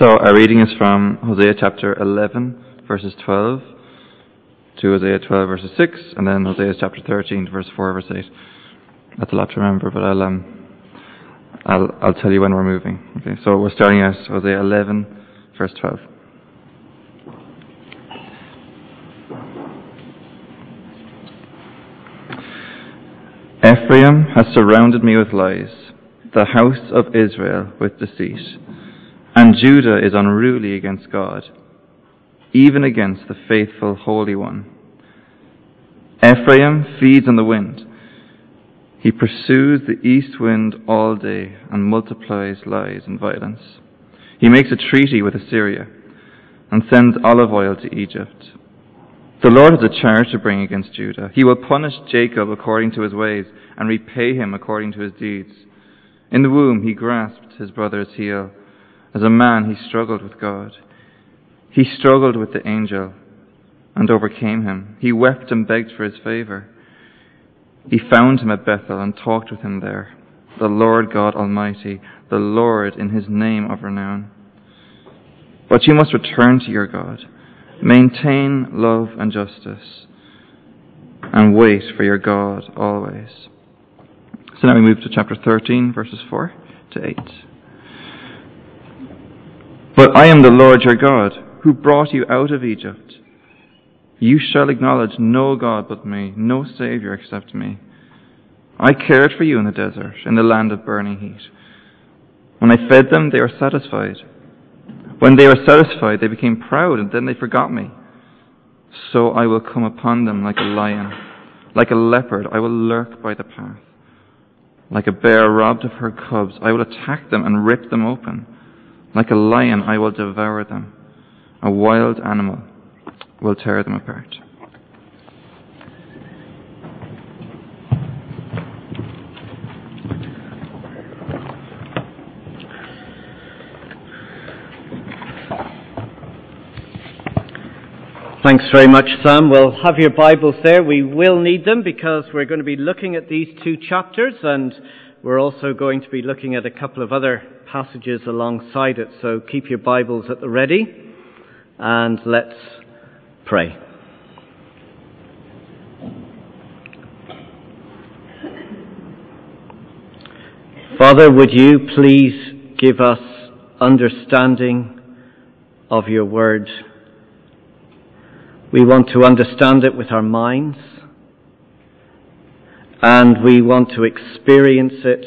So our reading is from Hosea chapter 11, verses 12 to Hosea 12, verses 6, and then Hosea chapter 13, verse 4, verse 8. That's a lot to remember, but I'll, um, I'll, I'll tell you when we're moving. Okay, so we're starting at Hosea 11, verse 12. Ephraim has surrounded me with lies, the house of Israel with deceit, and Judah is unruly against God, even against the faithful Holy One. Ephraim feeds on the wind. He pursues the east wind all day and multiplies lies and violence. He makes a treaty with Assyria and sends olive oil to Egypt. The Lord has a charge to bring against Judah. He will punish Jacob according to his ways and repay him according to his deeds. In the womb he grasped his brother's heel. As a man he struggled with God. He struggled with the angel and overcame him. He wept and begged for his favor. He found him at Bethel and talked with him there. The Lord God Almighty, the Lord in his name of renown. But you must return to your God. Maintain love and justice, and wait for your God always. So now we move to chapter 13, verses 4 to 8. But I am the Lord your God, who brought you out of Egypt. You shall acknowledge no God but me, no Saviour except me. I cared for you in the desert, in the land of burning heat. When I fed them, they were satisfied. When they were satisfied, they became proud, and then they forgot me. So I will come upon them like a lion. Like a leopard, I will lurk by the path. Like a bear robbed of her cubs, I will attack them and rip them open. Like a lion, I will devour them. A wild animal will tear them apart. Thanks very much, Sam. We'll have your Bibles there. We will need them because we're going to be looking at these two chapters and we're also going to be looking at a couple of other passages alongside it. So keep your Bibles at the ready and let's pray. Father, would you please give us understanding of your word? We want to understand it with our minds, and we want to experience it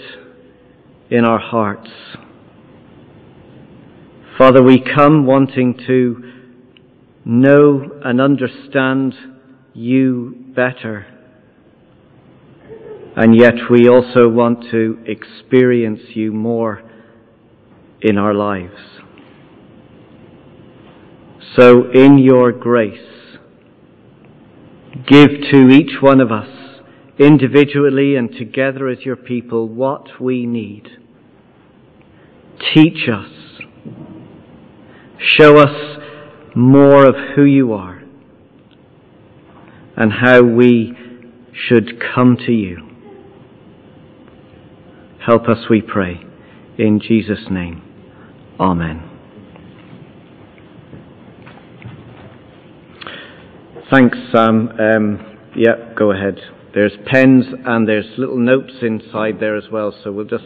in our hearts. Father, we come wanting to know and understand you better, and yet we also want to experience you more in our lives. So, in your grace, Give to each one of us, individually and together as your people, what we need. Teach us. Show us more of who you are and how we should come to you. Help us, we pray. In Jesus' name. Amen. Thanks, Sam. Um, yeah, go ahead. There's pens and there's little notes inside there as well, so we'll just,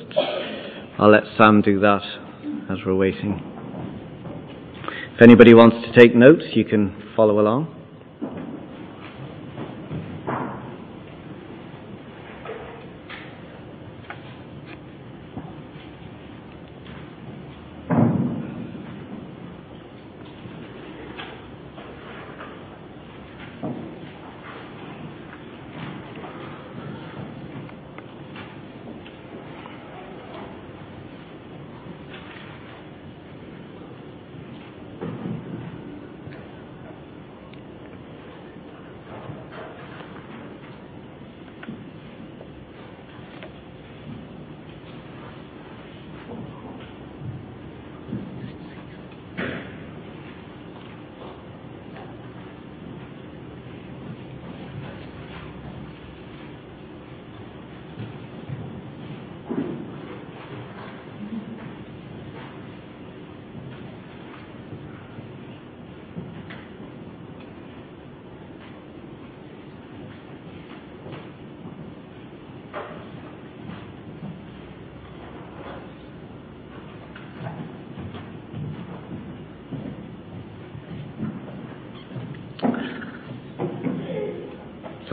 I'll let Sam do that as we're waiting. If anybody wants to take notes, you can follow along.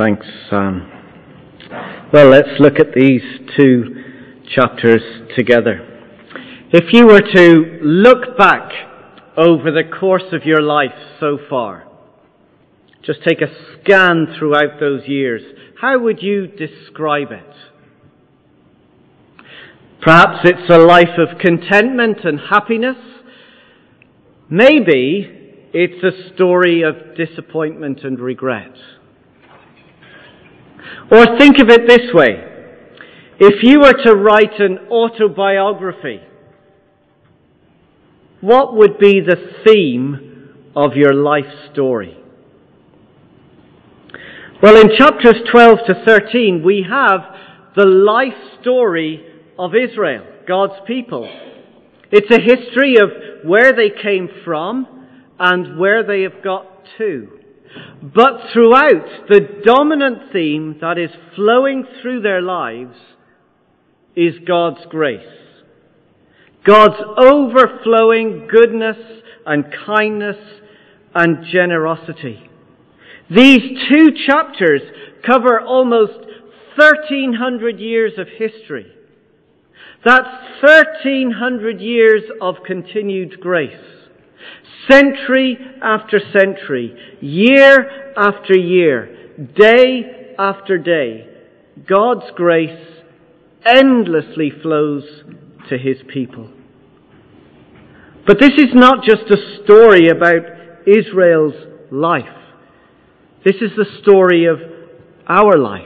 Thanks, Sam. Well, let's look at these two chapters together. If you were to look back over the course of your life so far, just take a scan throughout those years, how would you describe it? Perhaps it's a life of contentment and happiness. Maybe it's a story of disappointment and regret. Or think of it this way. If you were to write an autobiography, what would be the theme of your life story? Well, in chapters 12 to 13, we have the life story of Israel, God's people. It's a history of where they came from and where they have got to. But throughout, the dominant theme that is flowing through their lives is God's grace. God's overflowing goodness and kindness and generosity. These two chapters cover almost 1300 years of history. That's 1300 years of continued grace. Century after century, year after year, day after day, God's grace endlessly flows to His people. But this is not just a story about Israel's life. This is the story of our life.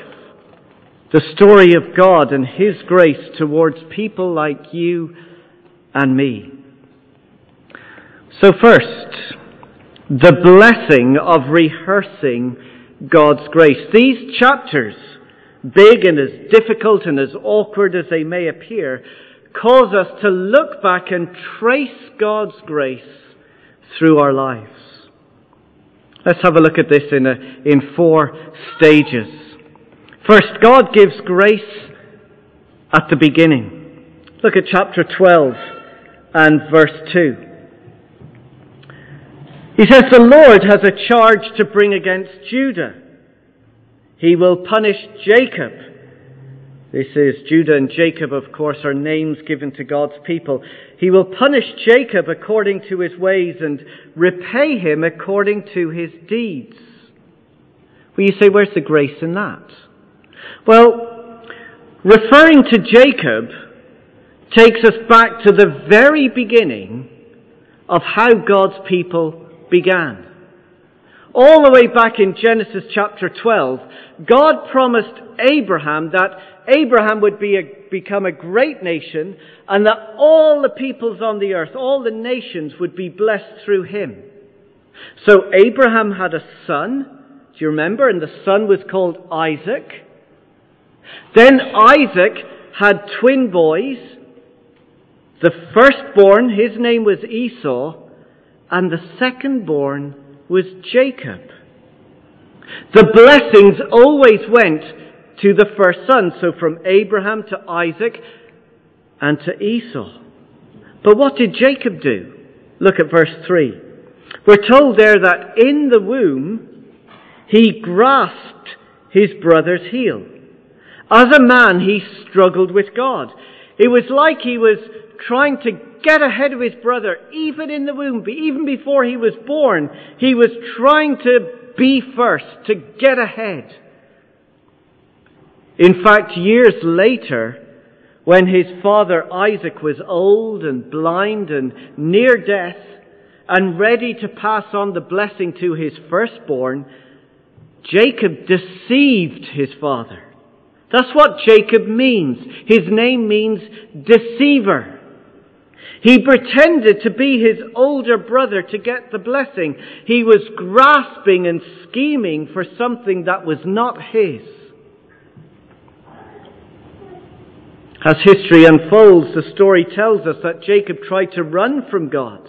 The story of God and His grace towards people like you and me. So first, the blessing of rehearsing God's grace. These chapters, big and as difficult and as awkward as they may appear, cause us to look back and trace God's grace through our lives. Let's have a look at this in, a, in four stages. First, God gives grace at the beginning. Look at chapter 12 and verse 2. He says, The Lord has a charge to bring against Judah. He will punish Jacob. This is Judah and Jacob, of course, are names given to God's people. He will punish Jacob according to his ways and repay him according to his deeds. Well, you say, where's the grace in that? Well, referring to Jacob takes us back to the very beginning of how God's people began. All the way back in Genesis chapter 12, God promised Abraham that Abraham would be a, become a great nation and that all the peoples on the earth, all the nations would be blessed through him. So Abraham had a son, do you remember? And the son was called Isaac. Then Isaac had twin boys. The firstborn, his name was Esau, and the second born was Jacob. The blessings always went to the first son, so from Abraham to Isaac and to Esau. But what did Jacob do? Look at verse 3. We're told there that in the womb he grasped his brother's heel. As a man, he struggled with God. It was like he was trying to get ahead of his brother, even in the womb, even before he was born. He was trying to be first, to get ahead. In fact, years later, when his father Isaac was old and blind and near death and ready to pass on the blessing to his firstborn, Jacob deceived his father. That's what Jacob means. His name means deceiver. He pretended to be his older brother to get the blessing. He was grasping and scheming for something that was not his. As history unfolds, the story tells us that Jacob tried to run from God.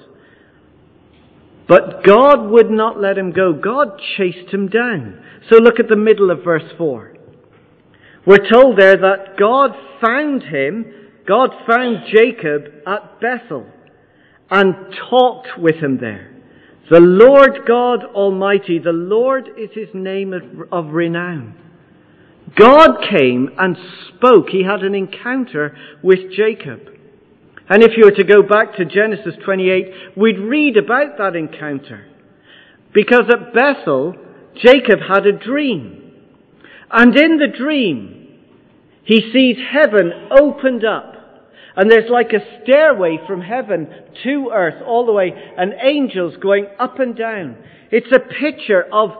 But God would not let him go. God chased him down. So look at the middle of verse 4. We're told there that God found him God found Jacob at Bethel and talked with him there. The Lord God Almighty, the Lord is his name of, of renown. God came and spoke. He had an encounter with Jacob. And if you were to go back to Genesis 28, we'd read about that encounter. Because at Bethel, Jacob had a dream. And in the dream, he sees heaven opened up. And there's like a stairway from heaven to earth all the way, and angels going up and down. It's a picture of,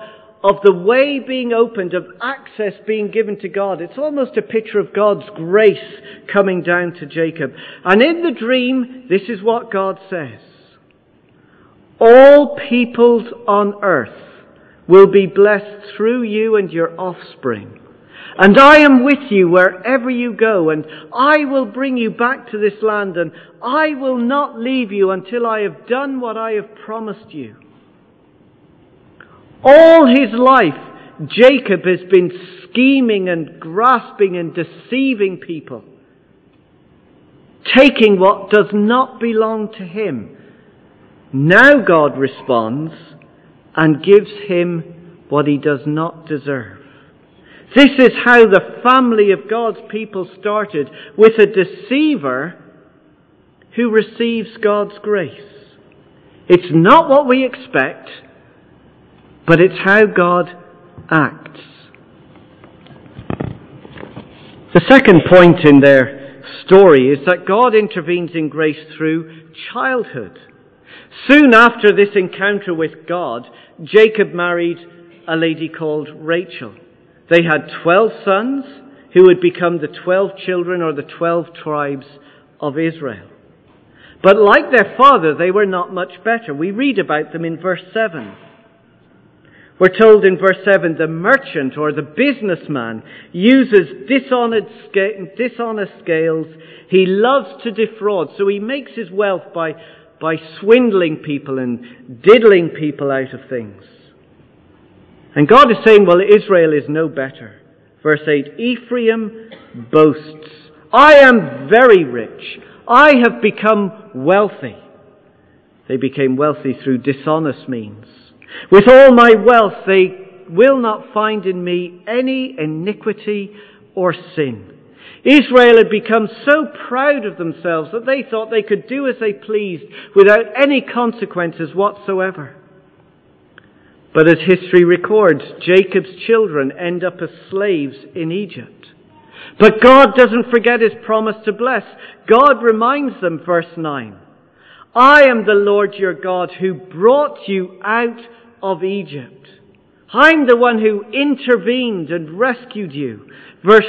of the way being opened, of access being given to God. It's almost a picture of God's grace coming down to Jacob. And in the dream, this is what God says. All peoples on earth will be blessed through you and your offspring. And I am with you wherever you go, and I will bring you back to this land, and I will not leave you until I have done what I have promised you. All his life, Jacob has been scheming and grasping and deceiving people, taking what does not belong to him. Now God responds and gives him what he does not deserve. This is how the family of God's people started with a deceiver who receives God's grace. It's not what we expect, but it's how God acts. The second point in their story is that God intervenes in grace through childhood. Soon after this encounter with God, Jacob married a lady called Rachel. They had 12 sons who would become the 12 children or the 12 tribes of Israel. But like their father, they were not much better. We read about them in verse 7. We're told in verse 7 the merchant or the businessman uses dishonest, scales. He loves to defraud, so he makes his wealth by, by swindling people and diddling people out of things. And God is saying, well, Israel is no better. Verse 8, Ephraim boasts, I am very rich. I have become wealthy. They became wealthy through dishonest means. With all my wealth, they will not find in me any iniquity or sin. Israel had become so proud of themselves that they thought they could do as they pleased without any consequences whatsoever. But as history records, Jacob's children end up as slaves in Egypt. But God doesn't forget his promise to bless. God reminds them, verse 9, I am the Lord your God who brought you out of Egypt. I'm the one who intervened and rescued you. Verse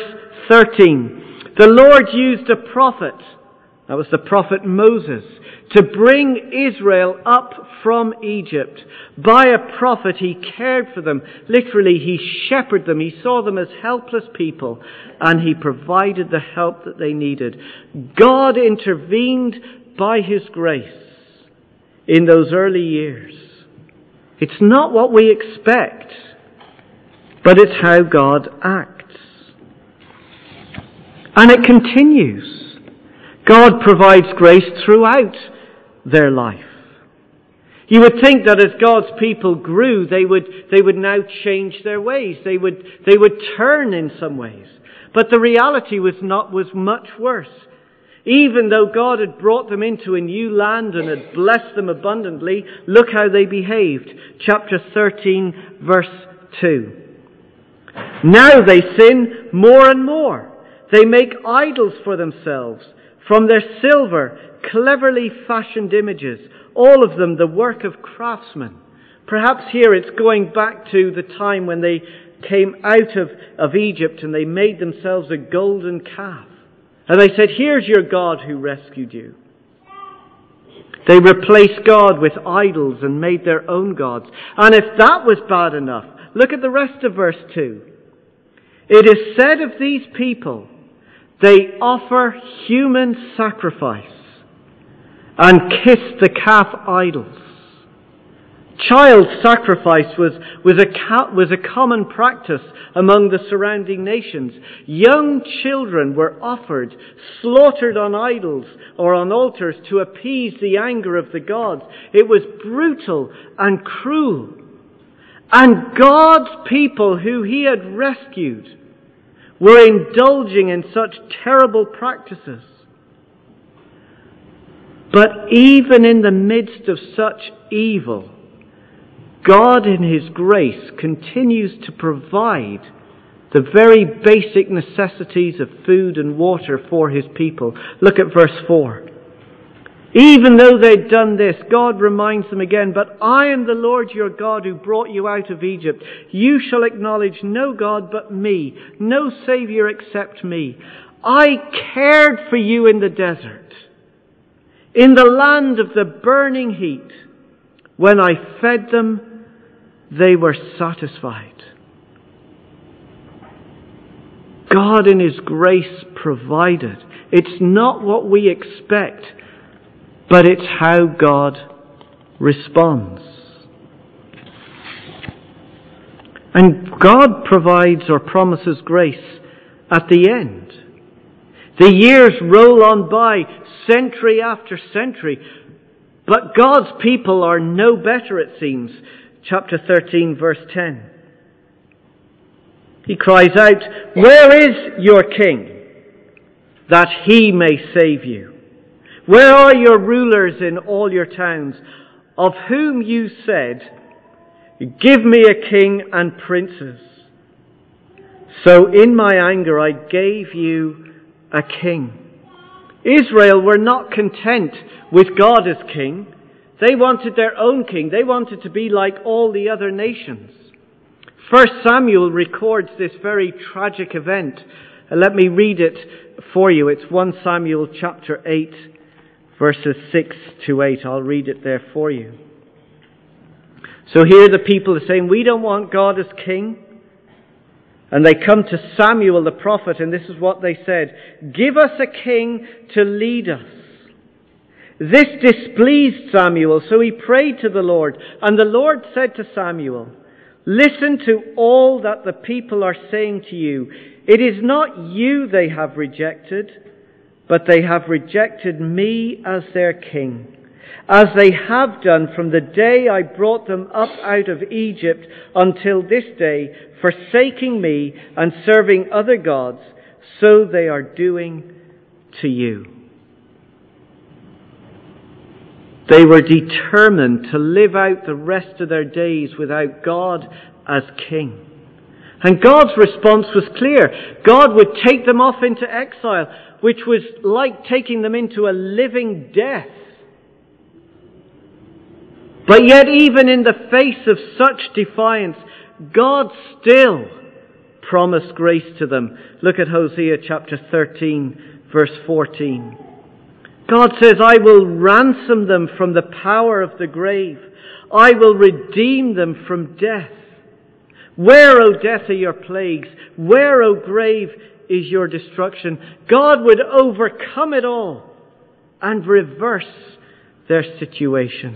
13, the Lord used a prophet, that was the prophet Moses, to bring Israel up from Egypt. By a prophet, he cared for them. Literally, he shepherded them. He saw them as helpless people, and he provided the help that they needed. God intervened by his grace in those early years. It's not what we expect, but it's how God acts. And it continues. God provides grace throughout their life. You would think that as God's people grew, they would, they would now change their ways. They would, they would turn in some ways. But the reality was not, was much worse. Even though God had brought them into a new land and had blessed them abundantly, look how they behaved. Chapter 13 verse 2. Now they sin more and more. They make idols for themselves from their silver, cleverly fashioned images all of them the work of craftsmen. Perhaps here it's going back to the time when they came out of, of Egypt and they made themselves a golden calf. And they said, Here's your God who rescued you. They replaced God with idols and made their own gods. And if that was bad enough, look at the rest of verse 2. It is said of these people, they offer human sacrifice and kiss the calf idols. Child sacrifice was, was, a, was a common practice among the surrounding nations. Young children were offered, slaughtered on idols or on altars to appease the anger of the gods. It was brutal and cruel. And God's people who he had rescued were indulging in such terrible practices. But even in the midst of such evil, God in His grace continues to provide the very basic necessities of food and water for His people. Look at verse 4. Even though they'd done this, God reminds them again, But I am the Lord your God who brought you out of Egypt. You shall acknowledge no God but me, no Saviour except me. I cared for you in the desert, in the land of the burning heat. When I fed them, they were satisfied. God in His grace provided. It's not what we expect, but it's how God responds. And God provides or promises grace at the end. The years roll on by, century after century, but God's people are no better, it seems chapter 13, verse 10. He cries out, Where is your king, that he may save you? Where are your rulers in all your towns, of whom you said, Give me a king and princes? So in my anger I gave you a king. Israel were not content with God as king. They wanted their own king. They wanted to be like all the other nations. First Samuel records this very tragic event. Let me read it for you. It's 1 Samuel chapter 8, verses 6 to 8. I'll read it there for you. So here the people are saying, We don't want God as king. And they come to Samuel the prophet, and this is what they said Give us a king to lead us this displeased Samuel, so he prayed to the Lord. And the Lord said to Samuel, Listen to all that the people are saying to you. It is not you they have rejected, but they have rejected me as their king, as they have done from the day I brought them up out of Egypt until this day, forsaking me and serving other gods, so they are doing to you. They were determined to live out the rest of their days without God as king. And God's response was clear. God would take them off into exile, which was like taking them into a living death. But yet, even in the face of such defiance, God still promised grace to them. Look at Hosea chapter 13, verse 14. God says, I will ransom them from the power of the grave. I will redeem them from death. Where, O death, are your plagues? Where, O grave, is your destruction? God would overcome it all and reverse their situation.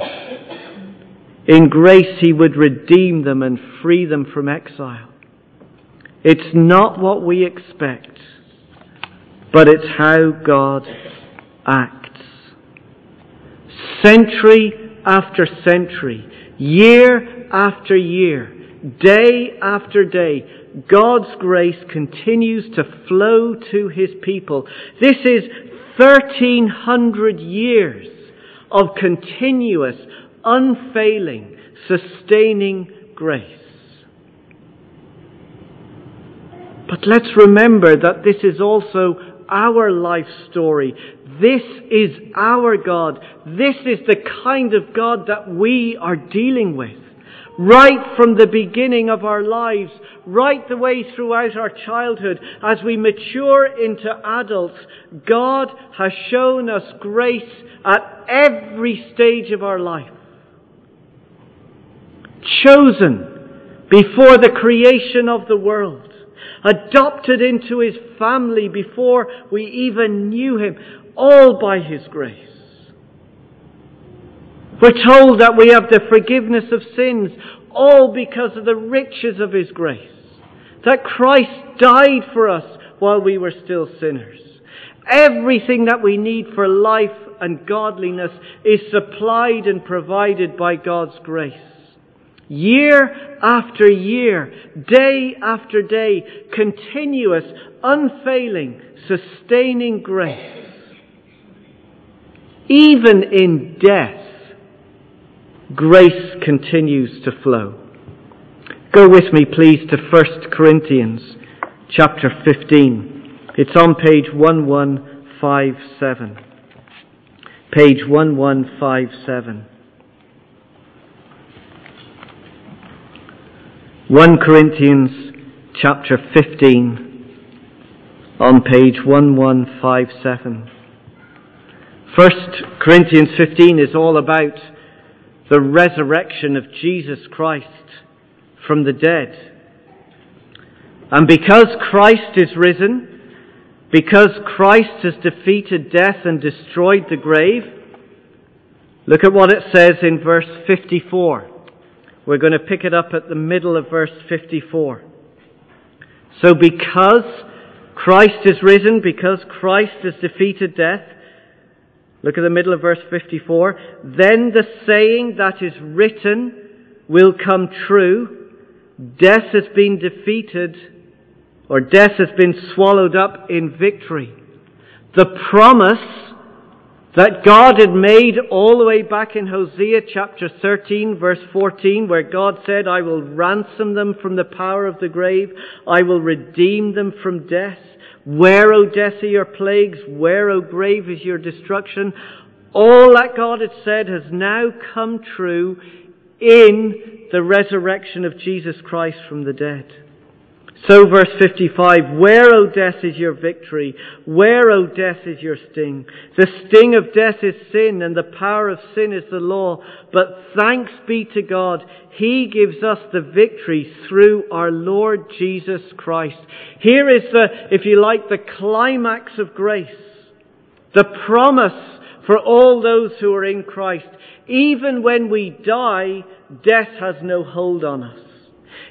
In grace, He would redeem them and free them from exile. It's not what we expect, but it's how God acts century after century, year after year, day after day, God's grace continues to flow to His people. This is 1300 years of continuous, unfailing, sustaining grace. But let's remember that this is also our life story. This is our God. This is the kind of God that we are dealing with. Right from the beginning of our lives, right the way throughout our childhood, as we mature into adults, God has shown us grace at every stage of our life. Chosen before the creation of the world adopted into his family before we even knew him, all by his grace. We're told that we have the forgiveness of sins, all because of the riches of His grace. That Christ died for us while we were still sinners. Everything that we need for life and godliness is supplied and provided by God's grace. Year after year, day after day, continuous, unfailing, sustaining grace. Even in death, grace continues to flow. Go with me, please, to 1 Corinthians chapter 15. It's on page 1157. Page 1157. 1 Corinthians chapter 15 on page 1157. 1 Corinthians 15 is all about the resurrection of Jesus Christ from the dead. And because Christ is risen, because Christ has defeated death and destroyed the grave, look at what it says in verse 54. We're going to pick it up at the middle of verse 54. So because Christ is risen, because Christ has defeated death, look at the middle of verse 54, then the saying that is written will come true. Death has been defeated, or death has been swallowed up in victory. The promise that God had made all the way back in Hosea chapter 13 verse 14 where God said, I will ransom them from the power of the grave. I will redeem them from death. Where, O death, are your plagues? Where, O grave, is your destruction? All that God had said has now come true in the resurrection of Jesus Christ from the dead. So, verse 55, Where, O death, is your victory? Where, O death, is your sting? The sting of death is sin, and the power of sin is the law. But thanks be to God, He gives us the victory through our Lord Jesus Christ. Here is the, if you like, the climax of grace. The promise for all those who are in Christ. Even when we die, death has no hold on us.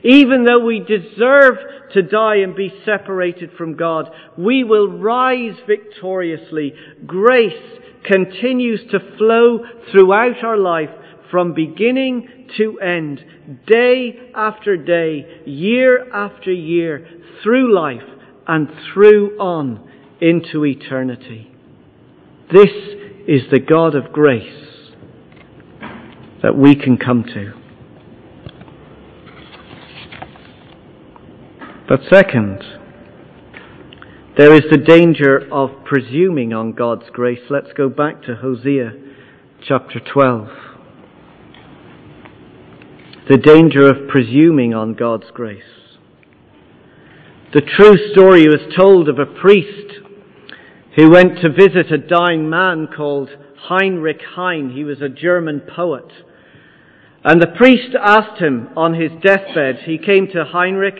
Even though we deserve to die and be separated from God, we will rise victoriously. Grace continues to flow throughout our life from beginning to end, day after day, year after year, through life and through on into eternity. This is the God of grace that we can come to. But second, there is the danger of presuming on God's grace. Let's go back to Hosea chapter 12. The danger of presuming on God's grace. The true story was told of a priest who went to visit a dying man called Heinrich Heine. He was a German poet. And the priest asked him on his deathbed, he came to Heinrich